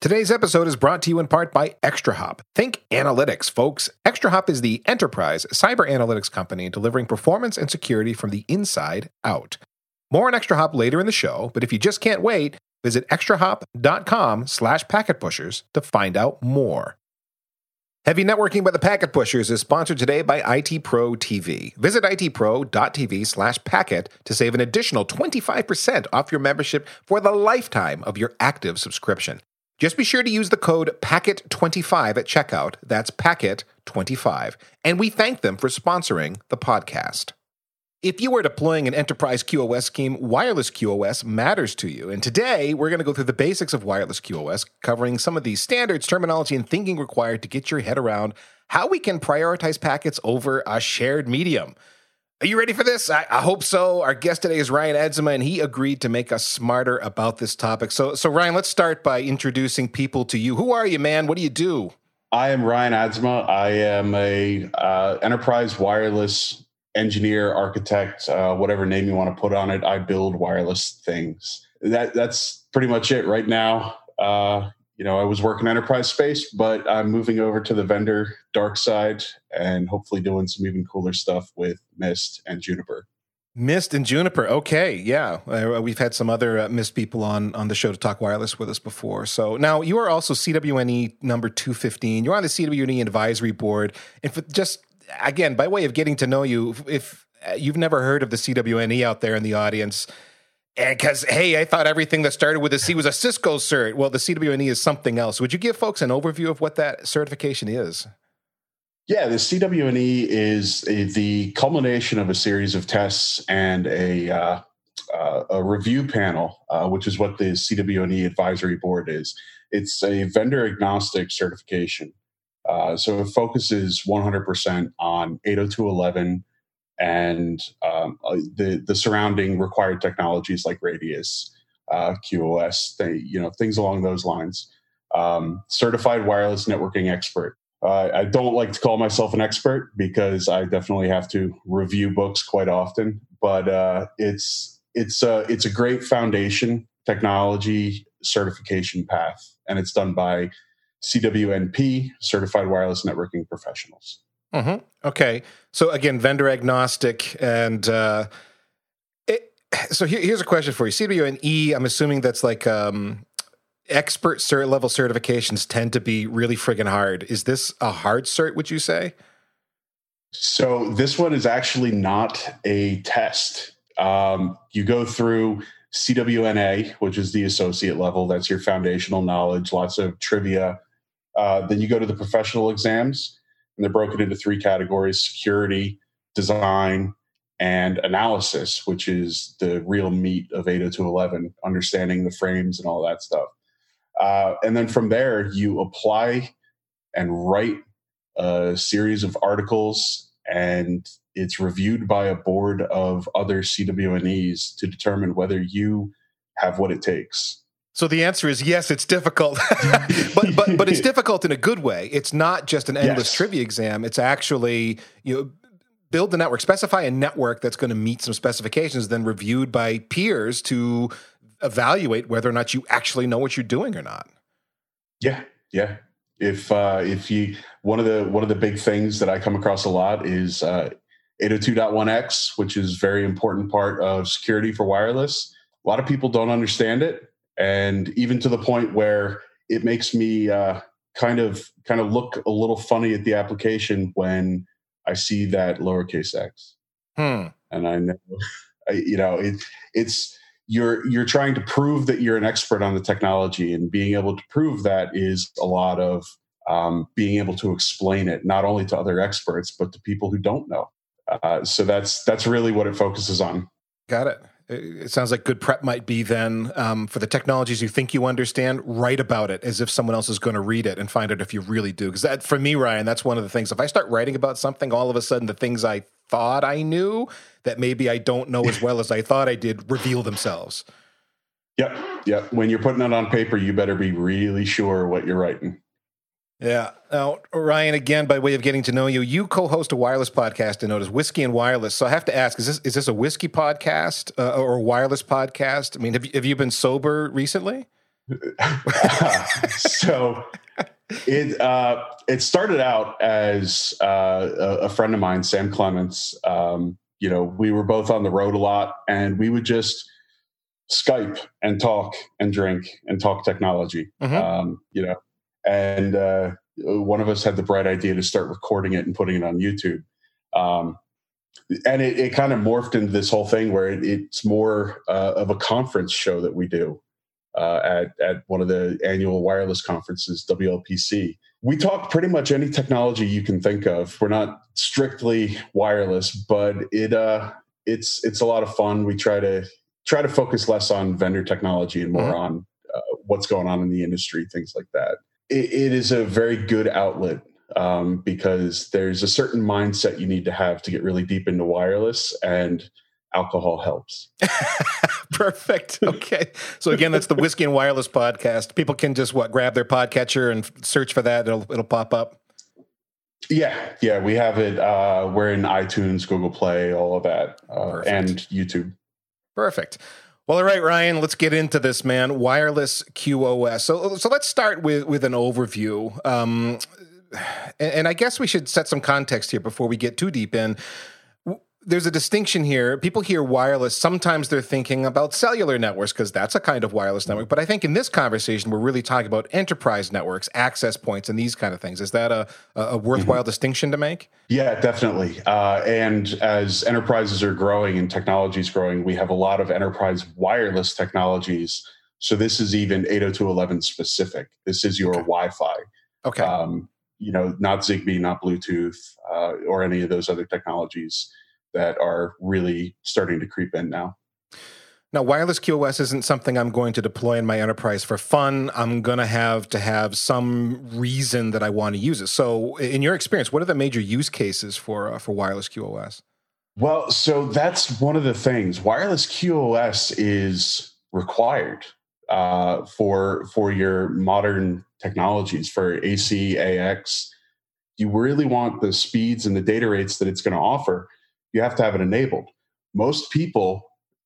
Today's episode is brought to you in part by ExtraHop. Think analytics, folks. ExtraHop is the enterprise cyber analytics company delivering performance and security from the inside out. More on ExtraHop later in the show, but if you just can't wait, visit extrahop.com slash packetpushers to find out more. Heavy Networking by the Packet Pushers is sponsored today by IT Pro TV. Visit itpro.tv slash packet to save an additional 25% off your membership for the lifetime of your active subscription. Just be sure to use the code PACKET25 at checkout. That's PACKET25. And we thank them for sponsoring the podcast. If you are deploying an enterprise QoS scheme, wireless QoS matters to you. And today, we're going to go through the basics of wireless QoS, covering some of the standards, terminology, and thinking required to get your head around how we can prioritize packets over a shared medium. Are you ready for this? I, I, hope so. Our guest today is Ryan Adzima, and he agreed to make us smarter about this topic. So, so Ryan, let's start by introducing people to you. Who are you, man? What do you do? I am Ryan Adzima. I am a uh, enterprise wireless engineer, architect, uh, whatever name you want to put on it. I build wireless things. That that's pretty much it right now. Uh, you know, I was working enterprise space, but I'm moving over to the vendor dark side and hopefully doing some even cooler stuff with Mist and Juniper. Mist and Juniper. Okay, yeah, uh, we've had some other uh, Mist people on on the show to talk wireless with us before. So now you are also CWNE number two fifteen. You're on the CWNE advisory board, and for just again by way of getting to know you, if uh, you've never heard of the CWNE out there in the audience, because hey, I thought everything that started with a C was a Cisco cert. Well, the CWNE is something else. Would you give folks an overview of what that certification is? Yeah, the CWNE is a, the culmination of a series of tests and a uh, uh, a review panel, uh, which is what the CWNE advisory board is. It's a vendor agnostic certification, uh, so it focuses 100% on 802.11 and um, uh, the the surrounding required technologies like Radius, uh, QoS, they, you know things along those lines. Um, certified wireless networking expert. Uh, I don't like to call myself an expert because I definitely have to review books quite often, but uh, it's it's a it's a great foundation technology certification path, and it's done by CWNP, Certified Wireless Networking Professionals. Mm-hmm. Okay. So again, vendor agnostic, and uh, it, so here, here's a question for you: CWNE. I'm assuming that's like um, expert cert level certifications tend to be really friggin' hard. Is this a hard cert? Would you say? So this one is actually not a test. Um, you go through CWNA, which is the associate level. That's your foundational knowledge, lots of trivia. Uh, then you go to the professional exams and they're broken into three categories security, design, and analysis, which is the real meat of 802.11, understanding the frames and all that stuff. Uh, and then from there, you apply and write a series of articles, and it's reviewed by a board of other CWNEs to determine whether you have what it takes. So the answer is yes, it's difficult, but but but it's difficult in a good way. It's not just an endless yes. trivia exam. It's actually you know build the network, specify a network that's going to meet some specifications, then reviewed by peers to evaluate whether or not you actually know what you're doing or not. Yeah, yeah. If uh, if you one of the one of the big things that I come across a lot is uh, 802.1x, which is very important part of security for wireless. A lot of people don't understand it and even to the point where it makes me uh, kind of kind of look a little funny at the application when I see that lowercase x. Hmm. And I know, I, you know, it, it's you're you're trying to prove that you're an expert on the technology, and being able to prove that is a lot of um, being able to explain it not only to other experts but to people who don't know. Uh, so that's that's really what it focuses on. Got it it sounds like good prep might be then um, for the technologies you think you understand write about it as if someone else is going to read it and find out if you really do. Because that for me ryan that's one of the things. If i start writing about something all of a sudden the things i thought i knew that maybe i don't know as well as i thought i did reveal themselves. Yep yep. When you're putting it on paper you better be really sure what you're writing yeah. Now, Ryan, again, by way of getting to know you, you co-host a wireless podcast known as Whiskey and Wireless. So I have to ask: is this is this a whiskey podcast uh, or a wireless podcast? I mean, have you, have you been sober recently? so it uh, it started out as uh, a, a, friend of mine, Sam Clements. Um, you know, we were both on the road a lot, and we would just Skype and talk and drink and talk technology. Mm-hmm. Um, you know, and uh, one of us had the bright idea to start recording it and putting it on YouTube. Um, and it, it, kind of morphed into this whole thing where it, it's more uh, of a conference show that we do uh, at, at one of the annual wireless conferences, WLPC. We talk pretty much any technology you can think of. We're not strictly wireless, but it uh, it's it's a lot of fun. We try to try to focus less on vendor technology and more mm-hmm. on uh, what's going on in the industry, things like that. It, it is a very good outlet um, because there's a certain mindset you need to have to get really deep into wireless, and alcohol helps. Perfect. Okay. So again, that's the Whiskey and Wireless podcast. People can just what grab their podcatcher and search for that. It'll it'll pop up. Yeah, yeah, we have it. Uh, we're in iTunes, Google Play, all of that, uh, and YouTube. Perfect. Well, all right, Ryan, let's get into this, man. Wireless QoS. So, so let's start with with an overview. Um, and I guess we should set some context here before we get too deep in there's a distinction here. People hear wireless, sometimes they're thinking about cellular networks because that's a kind of wireless network. But I think in this conversation, we're really talking about enterprise networks, access points, and these kind of things. Is that a, a worthwhile mm-hmm. distinction to make? Yeah, definitely. Uh, and as enterprises are growing and technology is growing, we have a lot of enterprise wireless technologies. So this is even 802.11 specific. This is your okay. Wi-Fi. Okay. Um, you know, not Zigbee, not Bluetooth, uh, or any of those other technologies that are really starting to creep in now. Now, wireless QoS isn't something I'm going to deploy in my enterprise for fun. I'm going to have to have some reason that I want to use it. So, in your experience, what are the major use cases for uh, for wireless QoS? Well, so that's one of the things. Wireless QoS is required uh, for for your modern technologies for AC, AX. You really want the speeds and the data rates that it's going to offer you have to have it enabled. Most people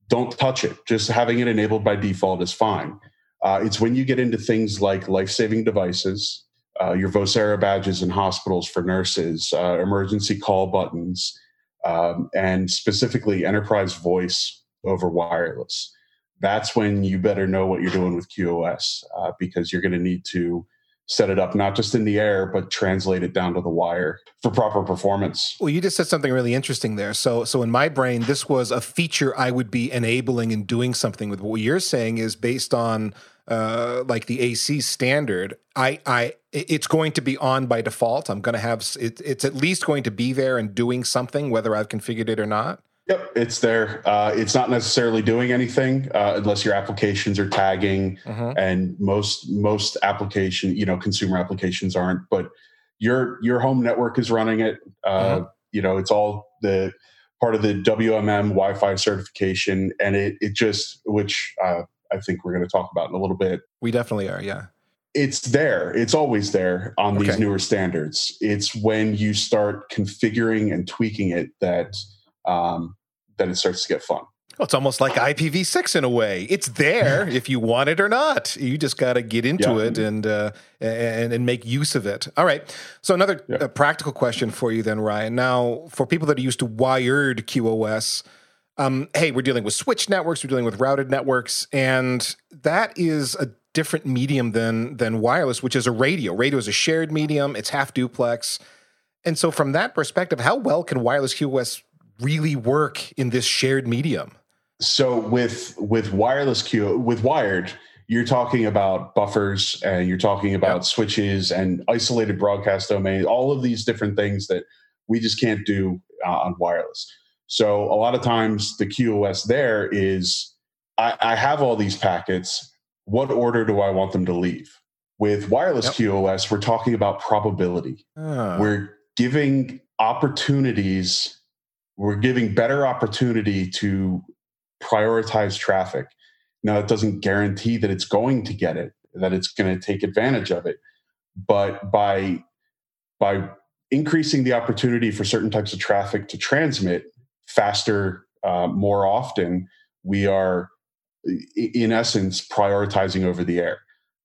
don't touch it. Just having it enabled by default is fine. Uh, it's when you get into things like life saving devices, uh, your Vocera badges in hospitals for nurses, uh, emergency call buttons, um, and specifically enterprise voice over wireless. That's when you better know what you're doing with QoS uh, because you're going to need to set it up not just in the air but translate it down to the wire for proper performance. Well you just said something really interesting there. So so in my brain this was a feature i would be enabling and doing something with. What you're saying is based on uh, like the ac standard i i it's going to be on by default. I'm going to have it, it's at least going to be there and doing something whether i've configured it or not Yep, it's there. Uh, it's not necessarily doing anything uh, unless your applications are tagging, mm-hmm. and most most application, you know, consumer applications aren't. But your your home network is running it. Uh, mm-hmm. You know, it's all the part of the WMM Wi-Fi certification, and it it just which uh, I think we're going to talk about in a little bit. We definitely are. Yeah, it's there. It's always there on okay. these newer standards. It's when you start configuring and tweaking it that um, then it starts to get fun. Well, it's almost like IPv6 in a way. It's there if you want it or not. You just got to get into yeah. it and, uh, and and make use of it. All right. So another yeah. uh, practical question for you then, Ryan. Now, for people that are used to wired QoS, um, hey, we're dealing with switch networks, we're dealing with routed networks, and that is a different medium than than wireless, which is a radio. Radio is a shared medium. It's half duplex. And so, from that perspective, how well can wireless QoS really work in this shared medium? So with with wireless Q with wired, you're talking about buffers and you're talking about yep. switches and isolated broadcast domains, all of these different things that we just can't do uh, on wireless. So a lot of times the QoS there is I, I, have all these packets. What order do I want them to leave? With wireless yep. QoS, we're talking about probability. Oh. We're giving opportunities we're giving better opportunity to prioritize traffic. Now, it doesn't guarantee that it's going to get it, that it's going to take advantage of it, but by by increasing the opportunity for certain types of traffic to transmit faster, uh, more often, we are, in essence, prioritizing over the air.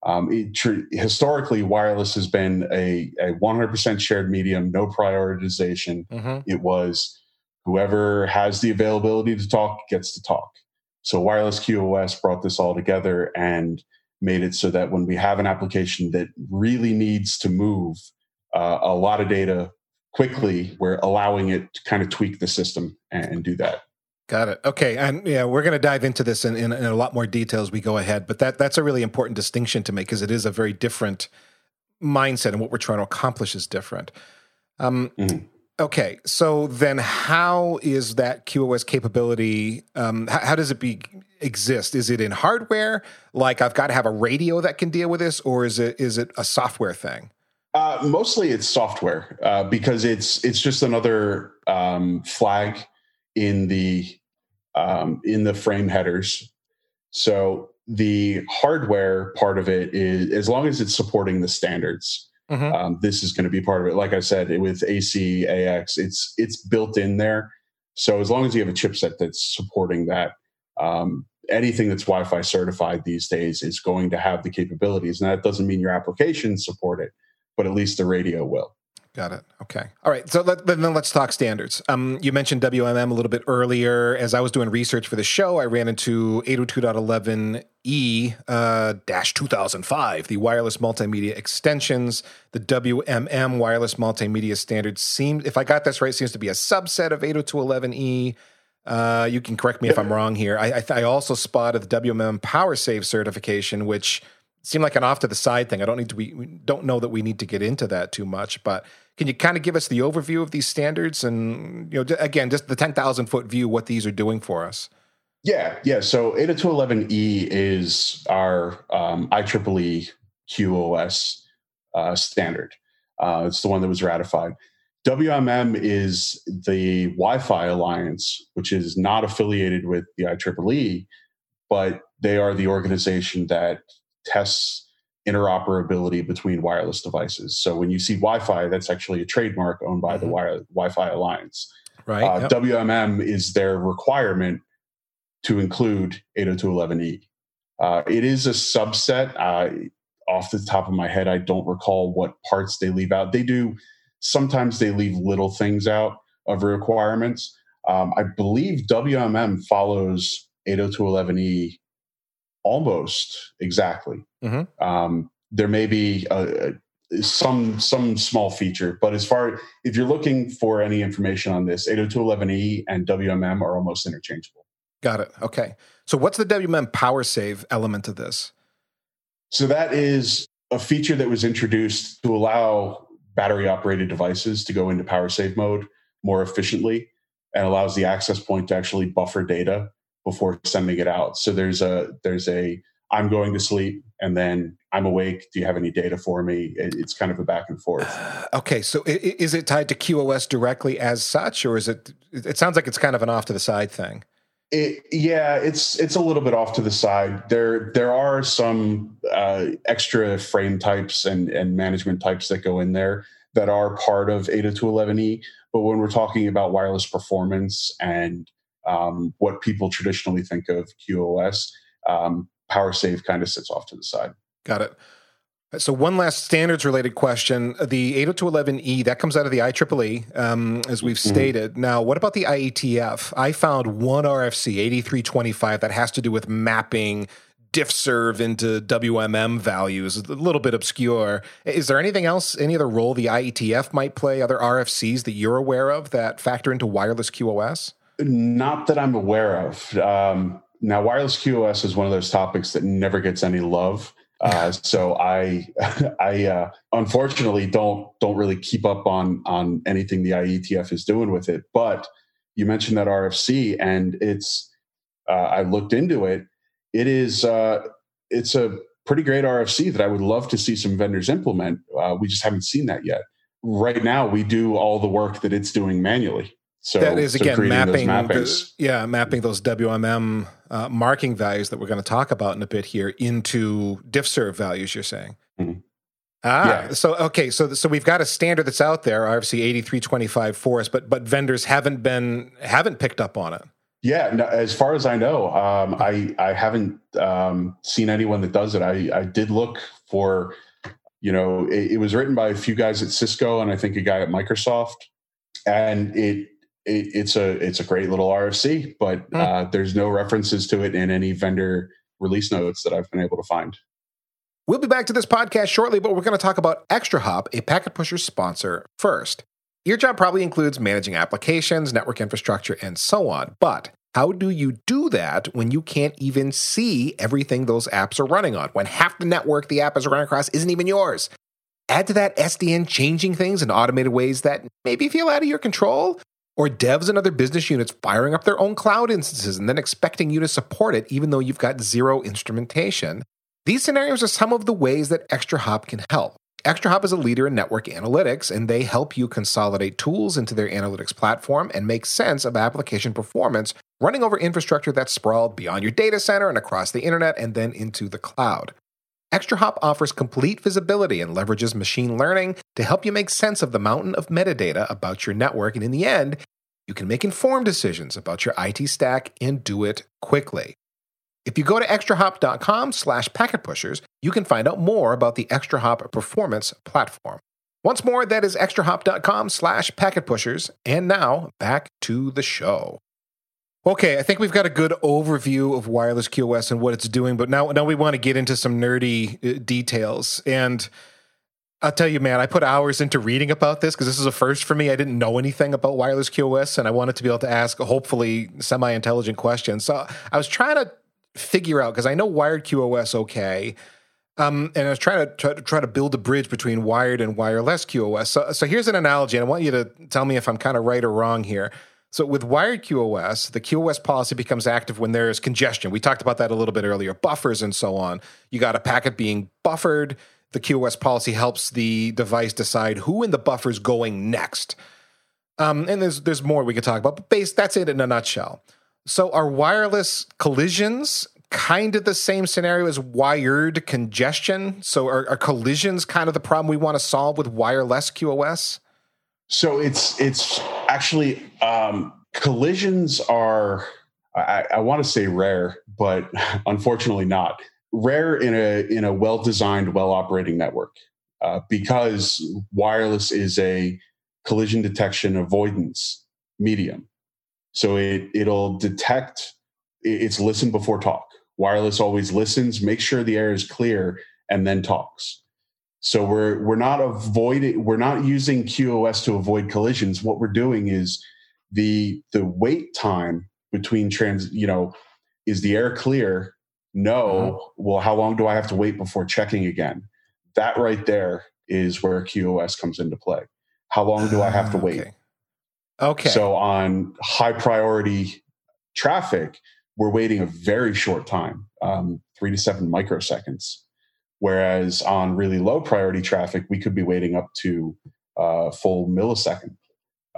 Um, it, tr- historically, wireless has been a, a 100% shared medium, no prioritization. Mm-hmm. It was whoever has the availability to talk gets to talk. So wireless QoS brought this all together and made it so that when we have an application that really needs to move uh, a lot of data quickly, we're allowing it to kind of tweak the system and, and do that. Got it. Okay, and yeah, we're going to dive into this in, in, in, a lot more detail as we go ahead. But that that's a really important distinction to make because it is a very different mindset, and what we're trying to accomplish is different. Um, mm-hmm. Okay, so then how is that QoS capability? Um, how, how, does it be exist? Is it in hardware? Like I've got to have a radio that can deal with this, or is it is it a software thing? Uh, mostly, it's software uh, because it's it's just another um, flag in the um, in the frame headers. So the hardware part of it is as long as it's supporting the standards Mm-hmm. Um, this is going to be part of it. Like I said, with AC AX, it's it's built in there. So as long as you have a chipset that's supporting that, um, anything that's Wi-Fi certified these days is going to have the capabilities. And that doesn't mean your applications support it, but at least the radio will. Got it. Okay. All right. So let, then let's talk standards. Um, you mentioned WMM a little bit earlier. As I was doing research for the show, I ran into 802.11e uh, dash 2005, the wireless multimedia extensions. The WMM wireless multimedia standard seems, if I got this right, seems to be a subset of 802.11e. Uh, you can correct me if I'm wrong here. I, I, I also spotted the WMM power save certification, which seemed like an off to the side thing. I don't need to we don't know that we need to get into that too much, but can you kind of give us the overview of these standards and you know again just the 10,000 foot view what these are doing for us? Yeah, yeah. So 802.11e is our um, IEEE QoS uh, standard. Uh, it's the one that was ratified. WMM is the Wi-Fi Alliance, which is not affiliated with the IEEE, but they are the organization that tests interoperability between wireless devices. So when you see Wi-Fi, that's actually a trademark owned by mm-hmm. the Wi- Wi-Fi Alliance. Right. Uh, yep. WMM is their requirement to include 802.11e. Uh, it is a subset. Uh, off the top of my head, I don't recall what parts they leave out. They do. Sometimes they leave little things out of requirements. Um, I believe WMM follows 802.11e almost exactly. Mm-hmm. Um, there may be a, a, some some small feature, but as far if you're looking for any information on this, 802.11e and WMM are almost interchangeable. Got it. Okay. So what's the WMM PowerSave element of this? So that is a feature that was introduced to allow battery operated devices to go into power save mode more efficiently and allows the access point to actually buffer data before sending it out. So there's a there's a I'm going to sleep and then I'm awake. Do you have any data for me? It's kind of a back and forth. Okay, so is it tied to QoS directly as such, or is it? It sounds like it's kind of an off to the side thing. It, yeah, it's it's a little bit off to the side. There there are some uh, extra frame types and and management types that go in there that are part of 802.11e. But when we're talking about wireless performance and um, what people traditionally think of QoS. Um, PowerSave kind of sits off to the side. Got it. So one last standards related question: the 802.11e that comes out of the IEEE, um, as we've mm-hmm. stated. Now, what about the IETF? I found one RFC 8325 that has to do with mapping diffserv into WMM values. A little bit obscure. Is there anything else? Any other role the IETF might play? Other RFCs that you're aware of that factor into wireless QoS? Not that I'm aware of. Um, now, wireless QoS is one of those topics that never gets any love. Uh, so I, I uh, unfortunately don't don't really keep up on on anything the IETF is doing with it. But you mentioned that RFC, and it's uh, I looked into it. It is uh, it's a pretty great RFC that I would love to see some vendors implement. Uh, we just haven't seen that yet. Right now, we do all the work that it's doing manually. So that is again so mapping, the, yeah, mapping those WMM uh, marking values that we're going to talk about in a bit here into diffserv values. You're saying. Mm-hmm. Ah, yeah. so okay, so so we've got a standard that's out there, RFC eighty three twenty five for us, but but vendors haven't been haven't picked up on it. Yeah, no, as far as I know, um, I I haven't um, seen anyone that does it. I I did look for, you know, it, it, was written by a few guys at Cisco and I think a guy at Microsoft, and it, it it's a it's a great little RFC, but uh, there's no references to it in any vendor release notes that I've been able to find. We'll be back to this podcast shortly, but we're going to talk about ExtraHop, a Packet Pusher sponsor, first. Your job probably includes managing applications, network infrastructure, and so on. But how do you do that when you can't even see everything those apps are running on? When half the network the app is running across isn't even yours? Add to that SDN changing things in automated ways that maybe feel out of your control, or devs and other business units firing up their own cloud instances and then expecting you to support it even though you've got zero instrumentation. These scenarios are some of the ways that ExtraHop can help. ExtraHop is a leader in network analytics, and they help you consolidate tools into their analytics platform and make sense of application performance running over infrastructure that's sprawled beyond your data center and across the internet and then into the cloud. ExtraHop offers complete visibility and leverages machine learning to help you make sense of the mountain of metadata about your network, and in the end, you can make informed decisions about your IT stack and do it quickly. If you go to extrahop.com slash packetpushers, you can find out more about the ExtraHop performance platform. Once more, that is extrahop.com slash packetpushers. And now, back to the show. Okay, I think we've got a good overview of wireless QoS and what it's doing, but now, now we want to get into some nerdy uh, details. And I'll tell you, man, I put hours into reading about this because this is a first for me. I didn't know anything about wireless QoS, and I wanted to be able to ask hopefully semi intelligent questions. So I was trying to figure out because I know wired QoS okay. Um, and I was trying to try, to try to build a bridge between wired and wireless QoS. So, so here's an analogy, and I want you to tell me if I'm kind of right or wrong here. So with wired QoS, the QoS policy becomes active when there's congestion. We talked about that a little bit earlier, buffers and so on. You got a packet being buffered. The QoS policy helps the device decide who in the buffer is going next. Um, and there's there's more we could talk about, but base that's it in a nutshell. So are wireless collisions kind of the same scenario as wired congestion? So are, are collisions kind of the problem we want to solve with wireless QoS? So it's it's actually um, collisions are I, I want to say rare, but unfortunately not rare in a in a well designed, well operating network uh, because wireless is a collision detection avoidance medium. So it it'll detect it's listen before talk. Wireless always listens, makes sure the air is clear, and then talks. So we're we're not avoiding we're not using QoS to avoid collisions. What we're doing is the the wait time between trans you know is the air clear? No. Uh-huh. well how long do i have to wait before checking again? That right there is where qos comes into play. How long do i have to ah, wait? okay, okay. so on high priority traffic we're waiting a very short time um, three to seven microseconds whereas on really low priority traffic we could be waiting up to a uh, full millisecond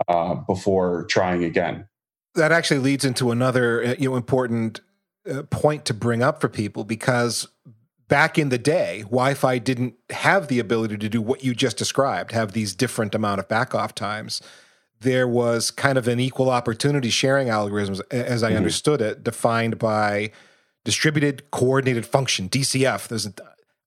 uh, before trying again that actually leads into another uh, you know important uh, point to bring up for people because back in the day, Wi-Fi didn't have the ability to do what you just described, have these different amount of backoff times. There was kind of an equal opportunity sharing algorithms, as I mm-hmm. understood it, defined by distributed coordinated function (DCF). There's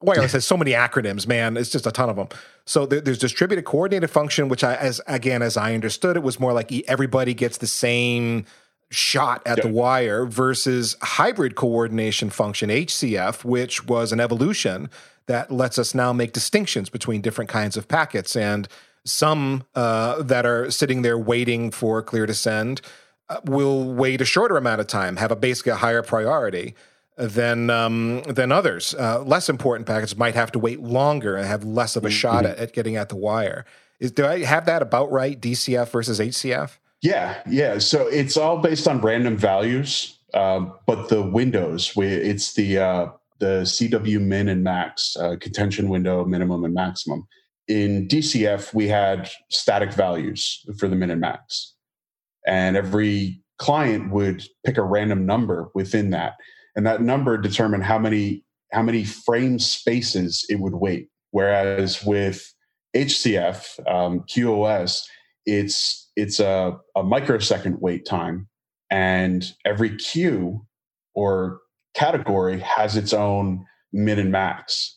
wireless has so many acronyms, man. It's just a ton of them. So there, there's distributed coordinated function, which I, as again, as I understood it, was more like everybody gets the same shot at yep. the wire versus hybrid coordination function HCF, which was an evolution that lets us now make distinctions between different kinds of packets and some uh, that are sitting there waiting for clear to send uh, will wait a shorter amount of time, have a basically a higher priority than um, than others. Uh, less important packets might have to wait longer and have less of a mm-hmm. shot at, at getting at the wire. Is do I have that about right? DCF versus HCF? Yeah, yeah. So it's all based on random values, um, but the windows, it's the uh, the CW min and max uh, contention window, minimum and maximum. In DCF, we had static values for the min and max, and every client would pick a random number within that, and that number determined how many how many frame spaces it would wait. Whereas with HCF um, QoS, it's it's a, a microsecond wait time and every queue or category has its own min and max.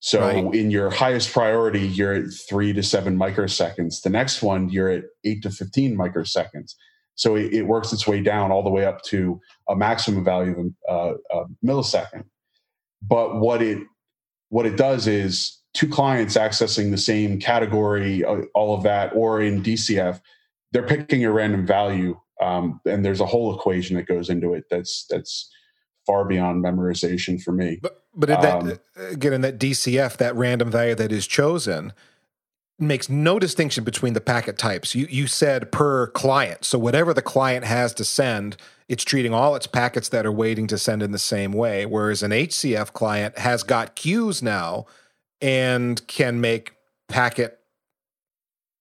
So right. in your highest priority, you're at three to seven microseconds. The next one, you're at eight to 15 microseconds. So it, it works its way down all the way up to a maximum value of uh, a millisecond. But what it what it does is two clients accessing the same category, uh, all of that, or in DCF, they're picking a random value, um, and there's a whole equation that goes into it. That's that's far beyond memorization for me. But but in that, um, again, in that DCF, that random value that is chosen makes no distinction between the packet types. You you said per client, so whatever the client has to send, it's treating all its packets that are waiting to send in the same way. Whereas an HCF client has got queues now and can make packet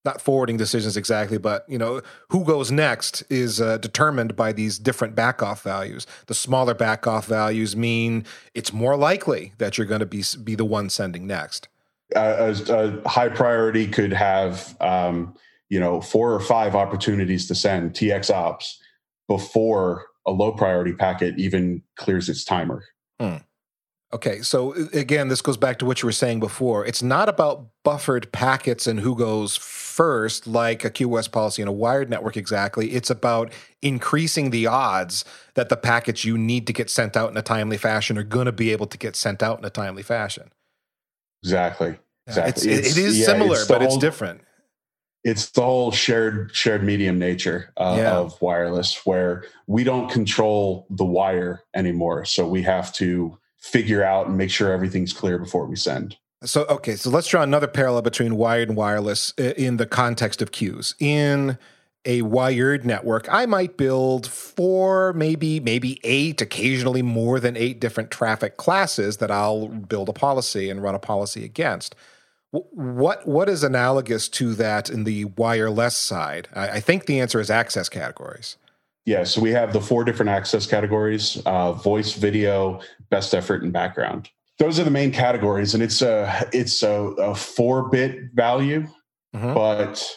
not forwarding decisions exactly, but you know who goes next is uh, determined by these different backoff values. The smaller backoff values mean it's more likely that you're going to be be the one sending next. A, a, high priority could have um, you know four or five opportunities to send TX ops before a low priority packet even clears its timer. Hmm. Okay, so again, this goes back to what you were saying before. It's not about buffered packets and who goes first, like a QoS policy in a wired network exactly. It's about increasing the odds that the packets you need to get sent out in a timely fashion are going to be able to get sent out in a timely fashion. Exactly. Exactly. It's, it's, it is yeah, similar, it's but whole, it's different. It's the whole shared shared medium nature uh, yeah. of wireless, where we don't control the wire anymore, so we have to figure out and make sure everything's clear before we send. So, okay, so let's draw another parallel between wired and wireless in the context of queues. In a wired network, I might build four, maybe maybe eight, occasionally more than eight different traffic classes that I'll build a policy and run a policy against. What what is analogous to that in the wireless side? I, I think the answer is access categories. Yeah, so we have the four different access categories: uh, voice, video, best effort, and background. Those are the main categories, and it's a it's a, a four bit value, mm-hmm. but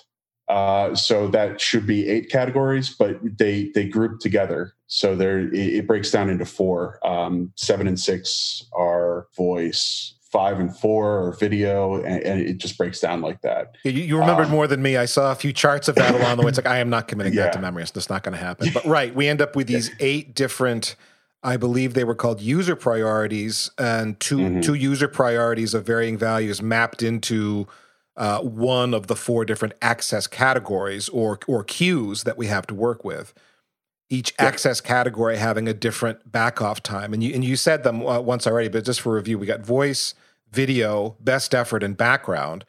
uh, so that should be eight categories, but they they group together, so there it, it breaks down into four. Um, seven and six are voice, five and four or video, and, and, it just breaks down like that. You, you remembered um, more than me. I saw a few charts of that along the way. It's like I am not committing yeah. that to memory. It's just not going to happen. But right, we end up with these eight different. I believe they were called user priorities, and 2 mm-hmm. two user priorities of varying values mapped into uh, one of the four different access categories or or queues that we have to work with each yeah. access category having a different backoff time. And you and you said them uh, once already, but just for review, we got voice, video, best effort, and background.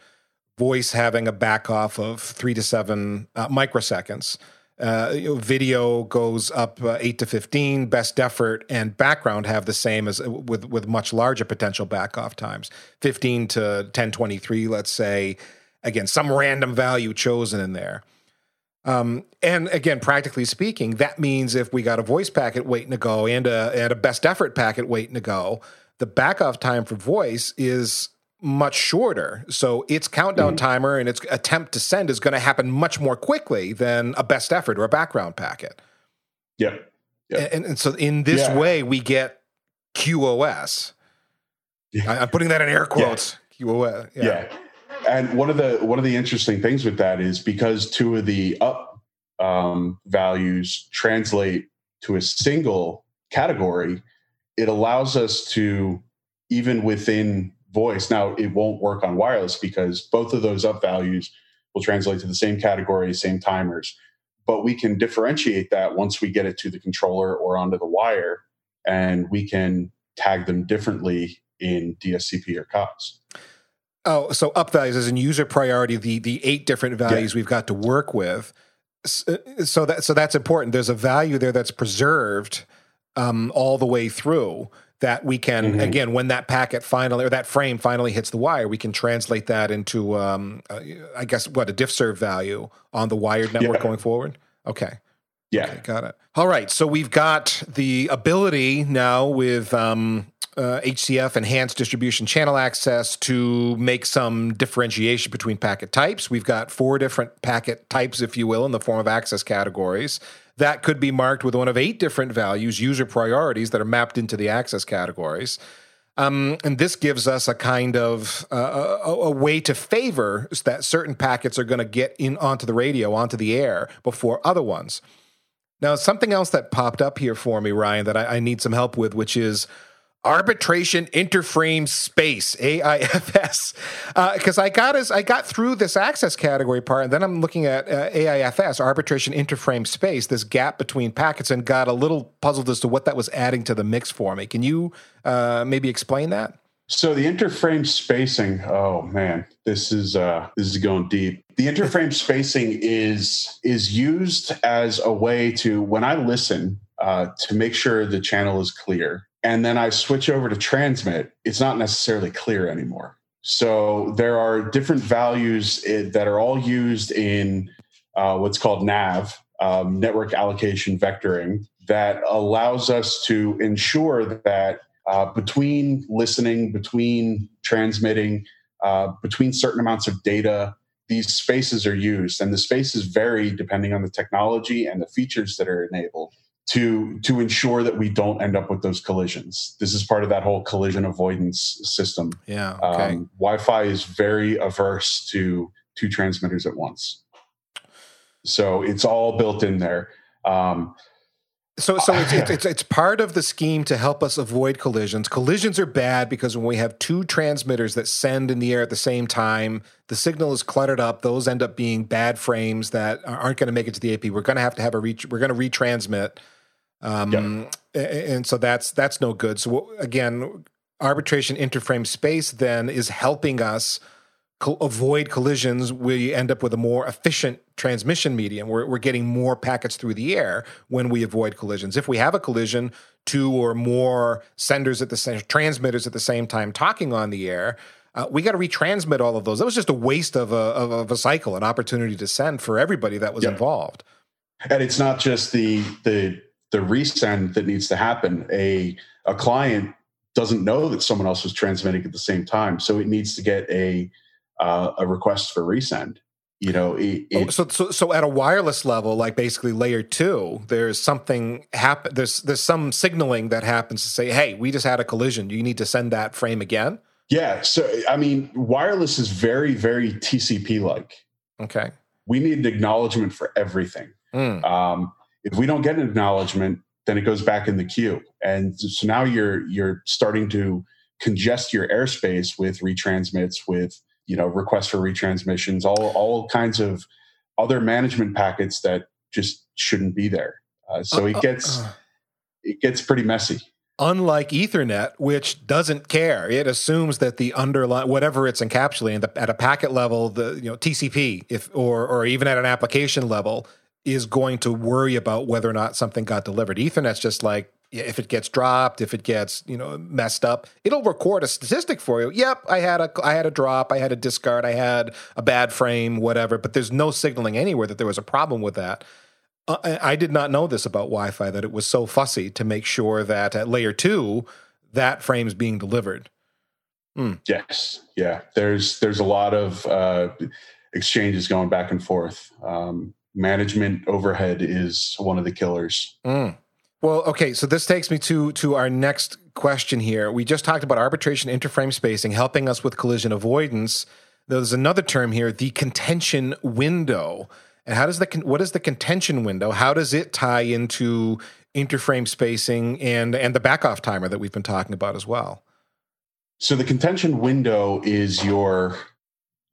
Voice having a back off of three to seven uh, microseconds. Uh, video goes up uh, eight to fifteen. Best effort and background have the same as uh, with with much larger potential back off times, fifteen to ten twenty three. Let's say again some random value chosen in there. Um, and again, practically speaking, that means if we got a voice packet waiting to go and a and a best effort packet waiting to go, the backoff time for voice is much shorter. So its countdown mm-hmm. timer and its attempt to send is going to happen much more quickly than a best effort or a background packet. Yeah. Yep. And, and, so in this yeah. way, we get QoS. Yeah. I, am putting that in air quotes. Yeah. QoS. Yeah. And one of the one of the interesting things with that is because two of the up um, values translate to a single category, it allows us to, even within voice, now it won't work on wireless because both of those up values will translate to the same category, same timers. But we can differentiate that once we get it to the controller or onto the wire, and we can tag them differently in DSCP or CoS. Oh, so up values as in user priority, the the eight different values yeah. we've got to work with. So that so that's important. There's a value there that's preserved um, all the way through that we can mm-hmm. again when that packet finally or that frame finally hits the wire we can translate that into um, uh, i guess what a diffserv value on the wired network yeah. going forward okay yeah okay, got it all right so we've got the ability now with um, uh, HCF enhanced distribution channel access to make some differentiation between packet types. We've got four different packet types, if you will, in the form of access categories that could be marked with one of eight different values, user priorities that are mapped into the access categories. Um, and this gives us a kind of uh, a, a, way to favor that certain packets are going to get in onto the radio, onto the air before other ones. Now, something else that popped up here for me, Ryan, that I, I need some help with, which is arbitration interframe space AIFS because uh, I got as I got through this access category part and then I'm looking at uh, AIFS arbitration interframe space this gap between packets and got a little puzzled as to what that was adding to the mix for me. Can you uh, maybe explain that? So the interframe spacing, oh man, this is uh this is going deep. The interframe spacing is is used as a way to when I listen uh, to make sure the channel is clear and then I switch over to transmit, it's not necessarily clear anymore. So there are different values eh, that are all used in uh, what's called NAV, um, network allocation vectoring, that allows us to ensure that uh, between listening, between transmitting, uh, between certain amounts of data, these spaces are used. And the spaces vary depending on the technology and the features that are enabled to to ensure that we don't end up with those collisions. This is part of that whole collision avoidance system. Yeah. Okay. Um, Wi-Fi is very averse to two transmitters at once, so it's all built in there. Um, so, so it's, it's, it's, it's part of the scheme to help us avoid collisions. Collisions are bad because when we have two transmitters that send in the air at the same time, the signal is cluttered up. Those end up being bad frames that aren't going to make it to the AP. We're going to have to have a reach. We're going to retransmit um, And so that's that's no good. So again, arbitration interframe space then is helping us co- avoid collisions. We end up with a more efficient transmission medium. We're, we're getting more packets through the air when we avoid collisions. If we have a collision, two or more senders at the same transmitters at the same time talking on the air. Uh, we got to retransmit all of those. That was just a waste of a, of, of a cycle, an opportunity to send for everybody that was involved. And it's not just the the the resend that needs to happen. A a client doesn't know that someone else was transmitting at the same time, so it needs to get a uh, a request for resend. You know, it, it, oh, so, so so at a wireless level, like basically layer two, there's something happen. There's there's some signaling that happens to say, "Hey, we just had a collision. Do you need to send that frame again?" Yeah. So I mean, wireless is very very TCP like. Okay. We need an acknowledgement for everything. Mm. Um, if we don't get an acknowledgement, then it goes back in the queue. And so now you're you're starting to congest your airspace with retransmits, with you know requests for retransmissions, all all kinds of other management packets that just shouldn't be there. Uh, so uh, it uh, gets uh, it gets pretty messy. Unlike Ethernet, which doesn't care, it assumes that the underlying whatever it's encapsulating at a packet level, the you know TCP, if or or even at an application level, is going to worry about whether or not something got delivered. Ethernet's just like if it gets dropped, if it gets you know messed up, it'll record a statistic for you. Yep, I had a I had a drop, I had a discard, I had a bad frame, whatever. But there's no signaling anywhere that there was a problem with that. Uh, I did not know this about Wi-Fi that it was so fussy to make sure that at layer two that frame is being delivered. Mm. Yes, yeah. There's there's a lot of uh, exchanges going back and forth. Um, management overhead is one of the killers. Mm. Well, okay, so this takes me to to our next question here. We just talked about arbitration interframe spacing helping us with collision avoidance. There's another term here, the contention window. And how does the what is the contention window? How does it tie into interframe spacing and and the backoff timer that we've been talking about as well? So the contention window is your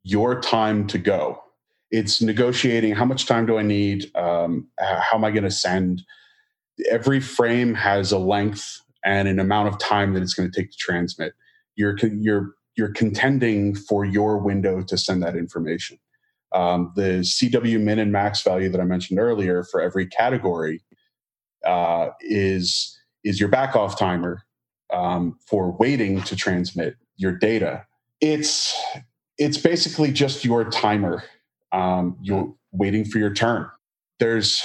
your time to go it's negotiating how much time do I need? Um, how am I going to send? Every frame has a length and an amount of time that it's going to take to transmit. You're you're you're contending for your window to send that information. Um, the CW min and max value that I mentioned earlier for every category uh, is is your back off timer um, for waiting to transmit your data. It's it's basically just your timer um, you're waiting for your turn. There's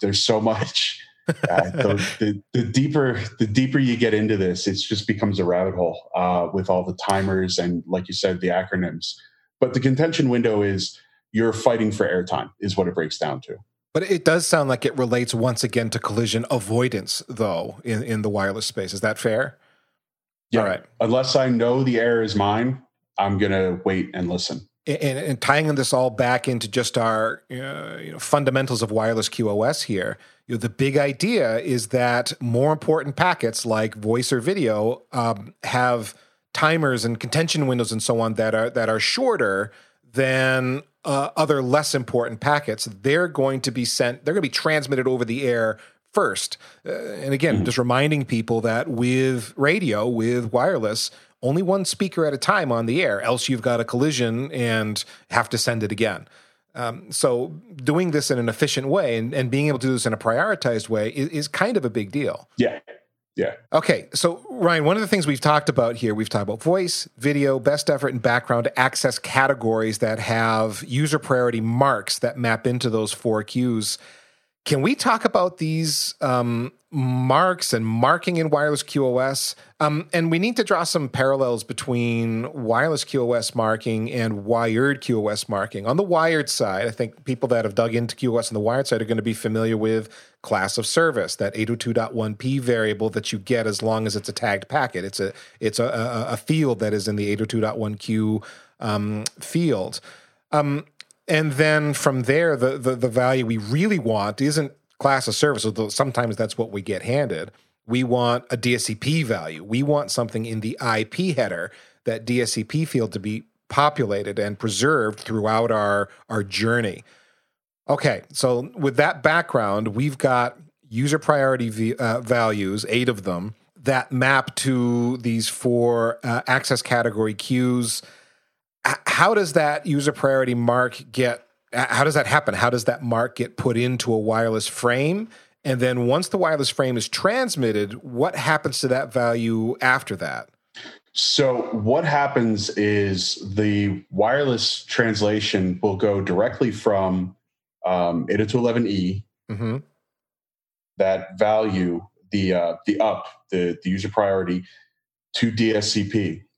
there's so much. Uh, the, the, the, deeper the deeper you get into this, it just becomes a rabbit hole uh, with all the timers and, like you said, the acronyms. But the contention window is you're fighting for airtime, is what it breaks down to. But it does sound like it relates once again to collision avoidance, though, in, in the wireless space. Is that fair? Yeah. All right. Unless I know the error is mine, I'm going to wait and listen. And, and, tying this all back into just our uh, you know, fundamentals of wireless QoS here, you know, the big idea is that more important packets like voice or video um, have timers and contention windows and so on that are that are shorter than uh, other less important packets. They're going to be sent. They're going to be transmitted over the air first. Uh, and again, mm-hmm. just reminding people that with radio, with wireless, only one speaker at a time on the air, else you've got a collision and have to send it again. Um, so doing this in an efficient way and, and, being able to do this in a prioritized way is, is kind of a big deal. Yeah. Yeah. Okay. So, Ryan, one of the things we've talked about here, we've talked about voice, video, best effort, and background to access categories that have user priority marks that map into those four queues. Can we talk about these um, marks and marking in wireless QoS? Um, and we need to draw some parallels between wireless QoS marking and wired QoS marking. On the wired side, I think people that have dug into QoS on the wired side are going to be familiar with class of service, that 802.1p variable that you get as long as it's a tagged packet. It's a it's a, a, a field that is in the 802.1q um, field. Um, and then from there, the, the, the value we really want isn't class of service, although sometimes that's what we get handed. We want a DSCP value. We want something in the IP header, that DSCP field to be populated and preserved throughout our, our journey. Okay, so with that background, we've got user priority v, uh, values, eight of them, that map to these four uh, access category queues how does that user priority mark get how does that happen? How does that mark get put into a wireless frame? And then once the wireless frame is transmitted what happens to that value after that? So what happens is the wireless translation will go directly from um, 802.11e mm-hmm. that value the uh, the up the, the user priority to dscp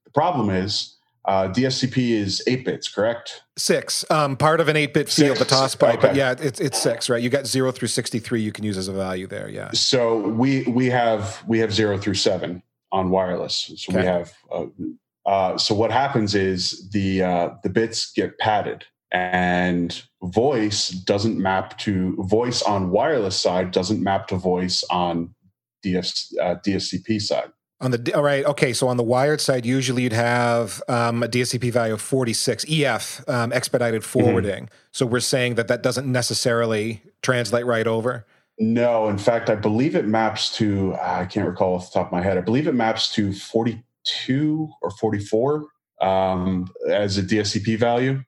the problem is uh, DSCP is eight bits, correct? Six. Um, part of an eight bit field, the ToS byte, okay. but yeah, it's it's six, right? You got zero through sixty three. You can use as a value there. Yeah. So we we have we have zero through seven on wireless. So okay. we have. Uh, uh, so what happens is the uh, the bits get padded, and voice doesn't map to voice on wireless side doesn't map to voice on DS, uh, DSCP side. On the all right, okay. So on the wired side, usually you'd have um, a DSCP value of 46 EF um, expedited mm-hmm. forwarding. Mm-hmm. So we're saying that that doesn't necessarily translate right over. No, in fact, I believe it maps to. I can't recall off the top of my head. I believe it maps to 42 or 44 um, as a DSCP value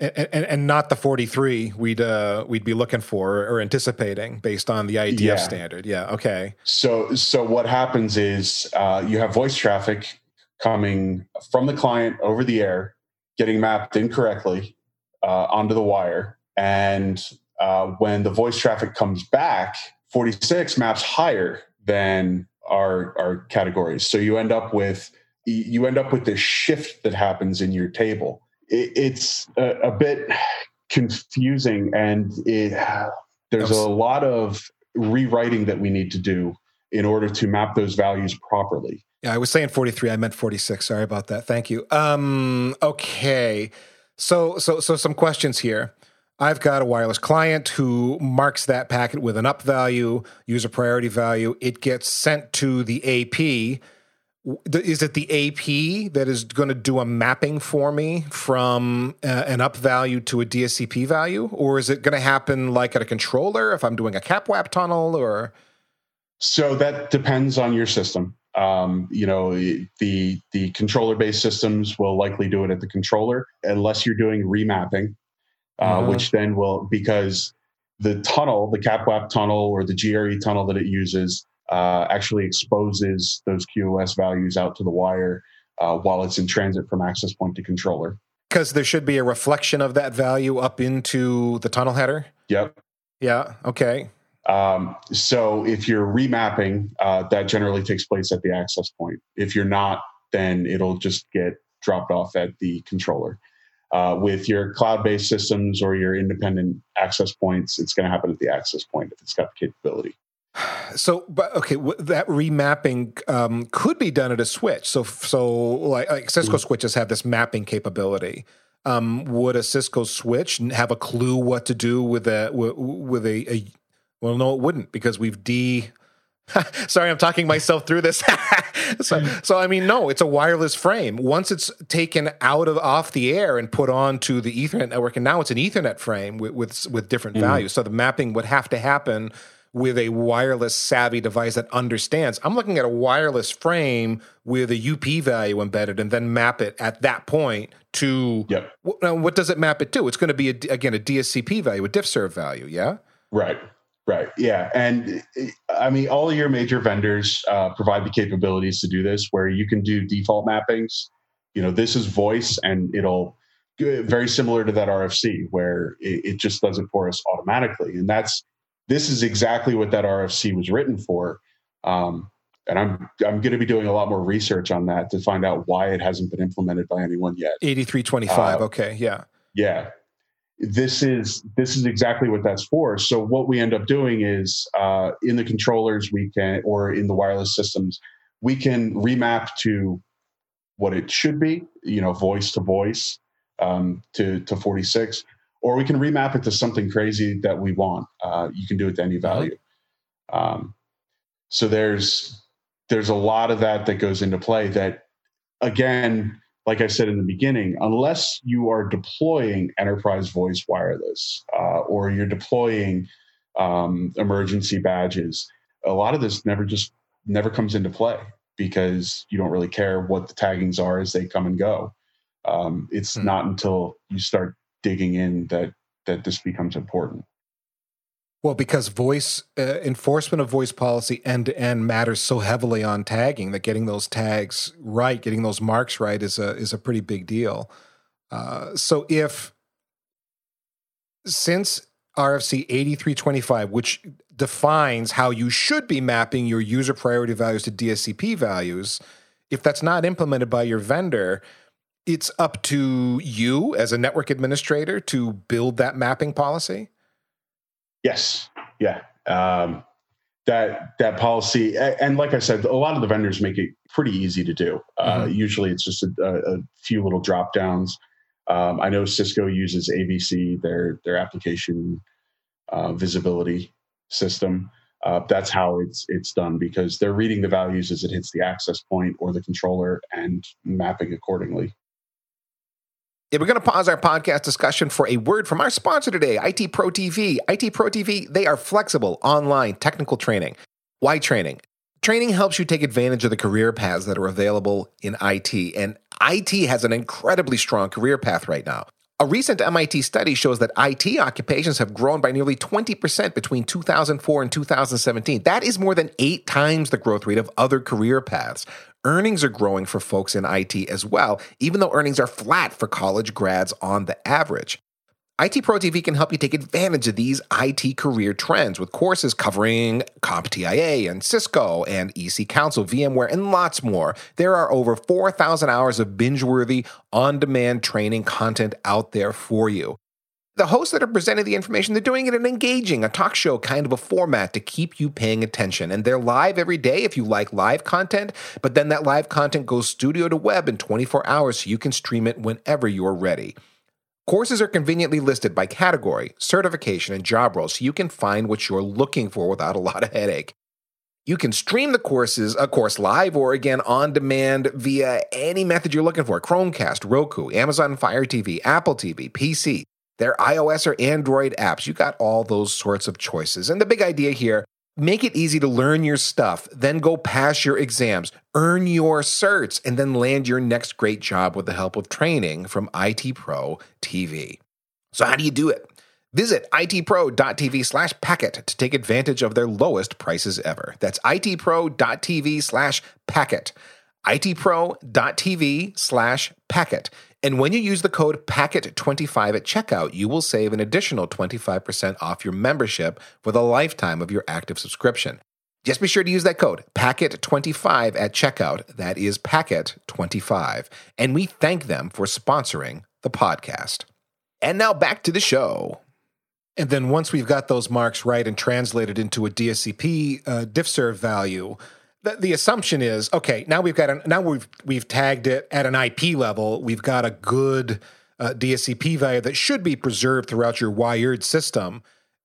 and, and, and, not the 43 we'd uh, we'd be looking for or anticipating based on the IETF yeah. standard. Yeah. Okay. So so what happens is uh, you have voice traffic coming from the client over the air, getting mapped incorrectly uh, onto the wire, and uh, when the voice traffic comes back, 46 maps higher than our our categories. So you end up with you end up with this shift that happens in your table it, it's a, a, bit confusing and it, there's a lot of rewriting that we need to do in order to map those values properly. Yeah, I was saying 43. I meant 46. Sorry about that. Thank you. Um, okay. So, so, so some questions here. I've got a wireless client who marks that packet with an up value, user priority value. It gets sent to the AP is it the AP that is going to do a mapping for me from uh, an up value to a DSCP value, or is it going to happen like at a controller if I'm doing a CAPWAP tunnel, or? So that depends on your system. Um, you know, the the controller based systems will likely do it at the controller, unless you're doing remapping, uh, mm-hmm. which then will because the tunnel, the CAPWAP tunnel or the GRE tunnel that it uses uh, actually exposes those QoS values out to the wire uh, while it's in transit from access point to controller. Because there should be a reflection of that value up into the tunnel header. Yep. Yeah. Okay. Um, so if you're remapping, uh, that generally takes place at the access point. If you're not, then it'll just get dropped off at the controller. Uh, with your cloud-based systems or your independent access points, it's going to happen at the access point if it's got the capability. So, but okay, that remapping um, could be done at a switch. So, so like, like Cisco mm-hmm. switches have this mapping capability. Um, would a Cisco switch have a clue what to do with a with a, a well, no, it wouldn't because we've de. Sorry, I'm talking myself through this. so, so, I mean, no, it's a wireless frame. Once it's taken out of off the air and put onto the Ethernet network, and now it's an Ethernet frame with with, with different mm. values. So the mapping would have to happen with a wireless savvy device that understands. I'm looking at a wireless frame with a UP value embedded and then map it at that point to yep. now what does it map it to? It's going to be a, again a DSCP value, a diffserv value, yeah? Right. Right. Yeah. And I mean, all of your major vendors uh, provide the capabilities to do this where you can do default mappings. You know, this is voice and it'll very similar to that RFC where it, it just does it for us automatically. And that's this is exactly what that RFC was written for. Um, and I'm I'm going to be doing a lot more research on that to find out why it hasn't been implemented by anyone yet. 8325. Uh, okay, yeah. Yeah. This is this is exactly what that's for. So what we end up doing is uh, in the controllers we can or in the wireless systems we can remap to what it should be, you know, voice to voice um, to to 46 or we can remap it to something crazy that we want. Uh, you can do it to any value. Um, so there's there's a lot of that that goes into play. That again, like I said in the beginning, unless you are deploying enterprise voice wireless uh, or you're deploying um, emergency badges, a lot of this never just never comes into play because you don't really care what the taggings are as they come and go. Um, it's hmm. not until you start digging in that that this becomes important. Well, because voice uh, enforcement of voice policy end to end matters so heavily on tagging that getting those tags right, getting those marks right, is a is a pretty big deal. Uh, so if since RFC 8325, which defines how you should be mapping your user priority values to DSCP values, if that's not implemented by your vendor, it's up to you as a network administrator to build that mapping policy? Yes. Yeah. Um, that that policy, and like I said, a lot of the vendors make it pretty easy to do. Uh, mm-hmm. Usually, it's just a, a, few little drop downs. Um, I know Cisco uses AVC, their their application uh, visibility system. Uh, that's how it's it's done because they're reading the values as it hits the access point or the controller and mapping accordingly. Yeah, we're going to pause our podcast discussion for a word from our sponsor today, IT Pro TV. IT Pro TV, they are flexible online technical training. Why training? Training helps you take advantage of the career paths that are available in IT, and IT has an incredibly strong career path right now. A recent MIT study shows that IT occupations have grown by nearly 20% between 2004 and 2017. That is more than eight times the growth rate of other career paths. Earnings are growing for folks in IT as well, even though earnings are flat for college grads on the average. IT Pro TV can help you take advantage of these IT career trends with courses covering CompTIA and Cisco and EC Council, VMware, and lots more. There are over 4,000 hours of binge worthy, on demand training content out there for you the hosts that are presenting the information, they're doing it in an engaging, a talk show kind of a format to keep you paying attention. And they're live every day if you like live content, but then that live content goes studio to web in 24 hours so you can stream it whenever you're ready. Courses are conveniently listed by category, certification, and job role so you can find what you're looking for without a lot of headache. You can stream the courses, a course live or again on demand via any method you're looking for Chromecast, Roku, Amazon Fire TV, Apple TV, PC their iOS or Android apps. You got all those sorts of choices. And the big idea here make it easy to learn your stuff, then go pass your exams, earn your certs, and then land your next great job with the help of training from IT Pro TV. So, how do you do it? Visit itpro.tv slash packet to take advantage of their lowest prices ever. That's itpro.tv slash packet. itpro.tv slash packet. And when you use the code PACKET25 at checkout, you will save an additional 25% off your membership for the lifetime of your active subscription. Just be sure to use that code PACKET25 at checkout. That is PACKET25. And we thank them for sponsoring the podcast. And now back to the show. And then once we've got those marks right and translated into a DSCP uh, diffserv value, the, the assumption is okay. Now we've got an, now we've we've tagged it at an IP level. We've got a good uh, DSCP value that should be preserved throughout your wired system.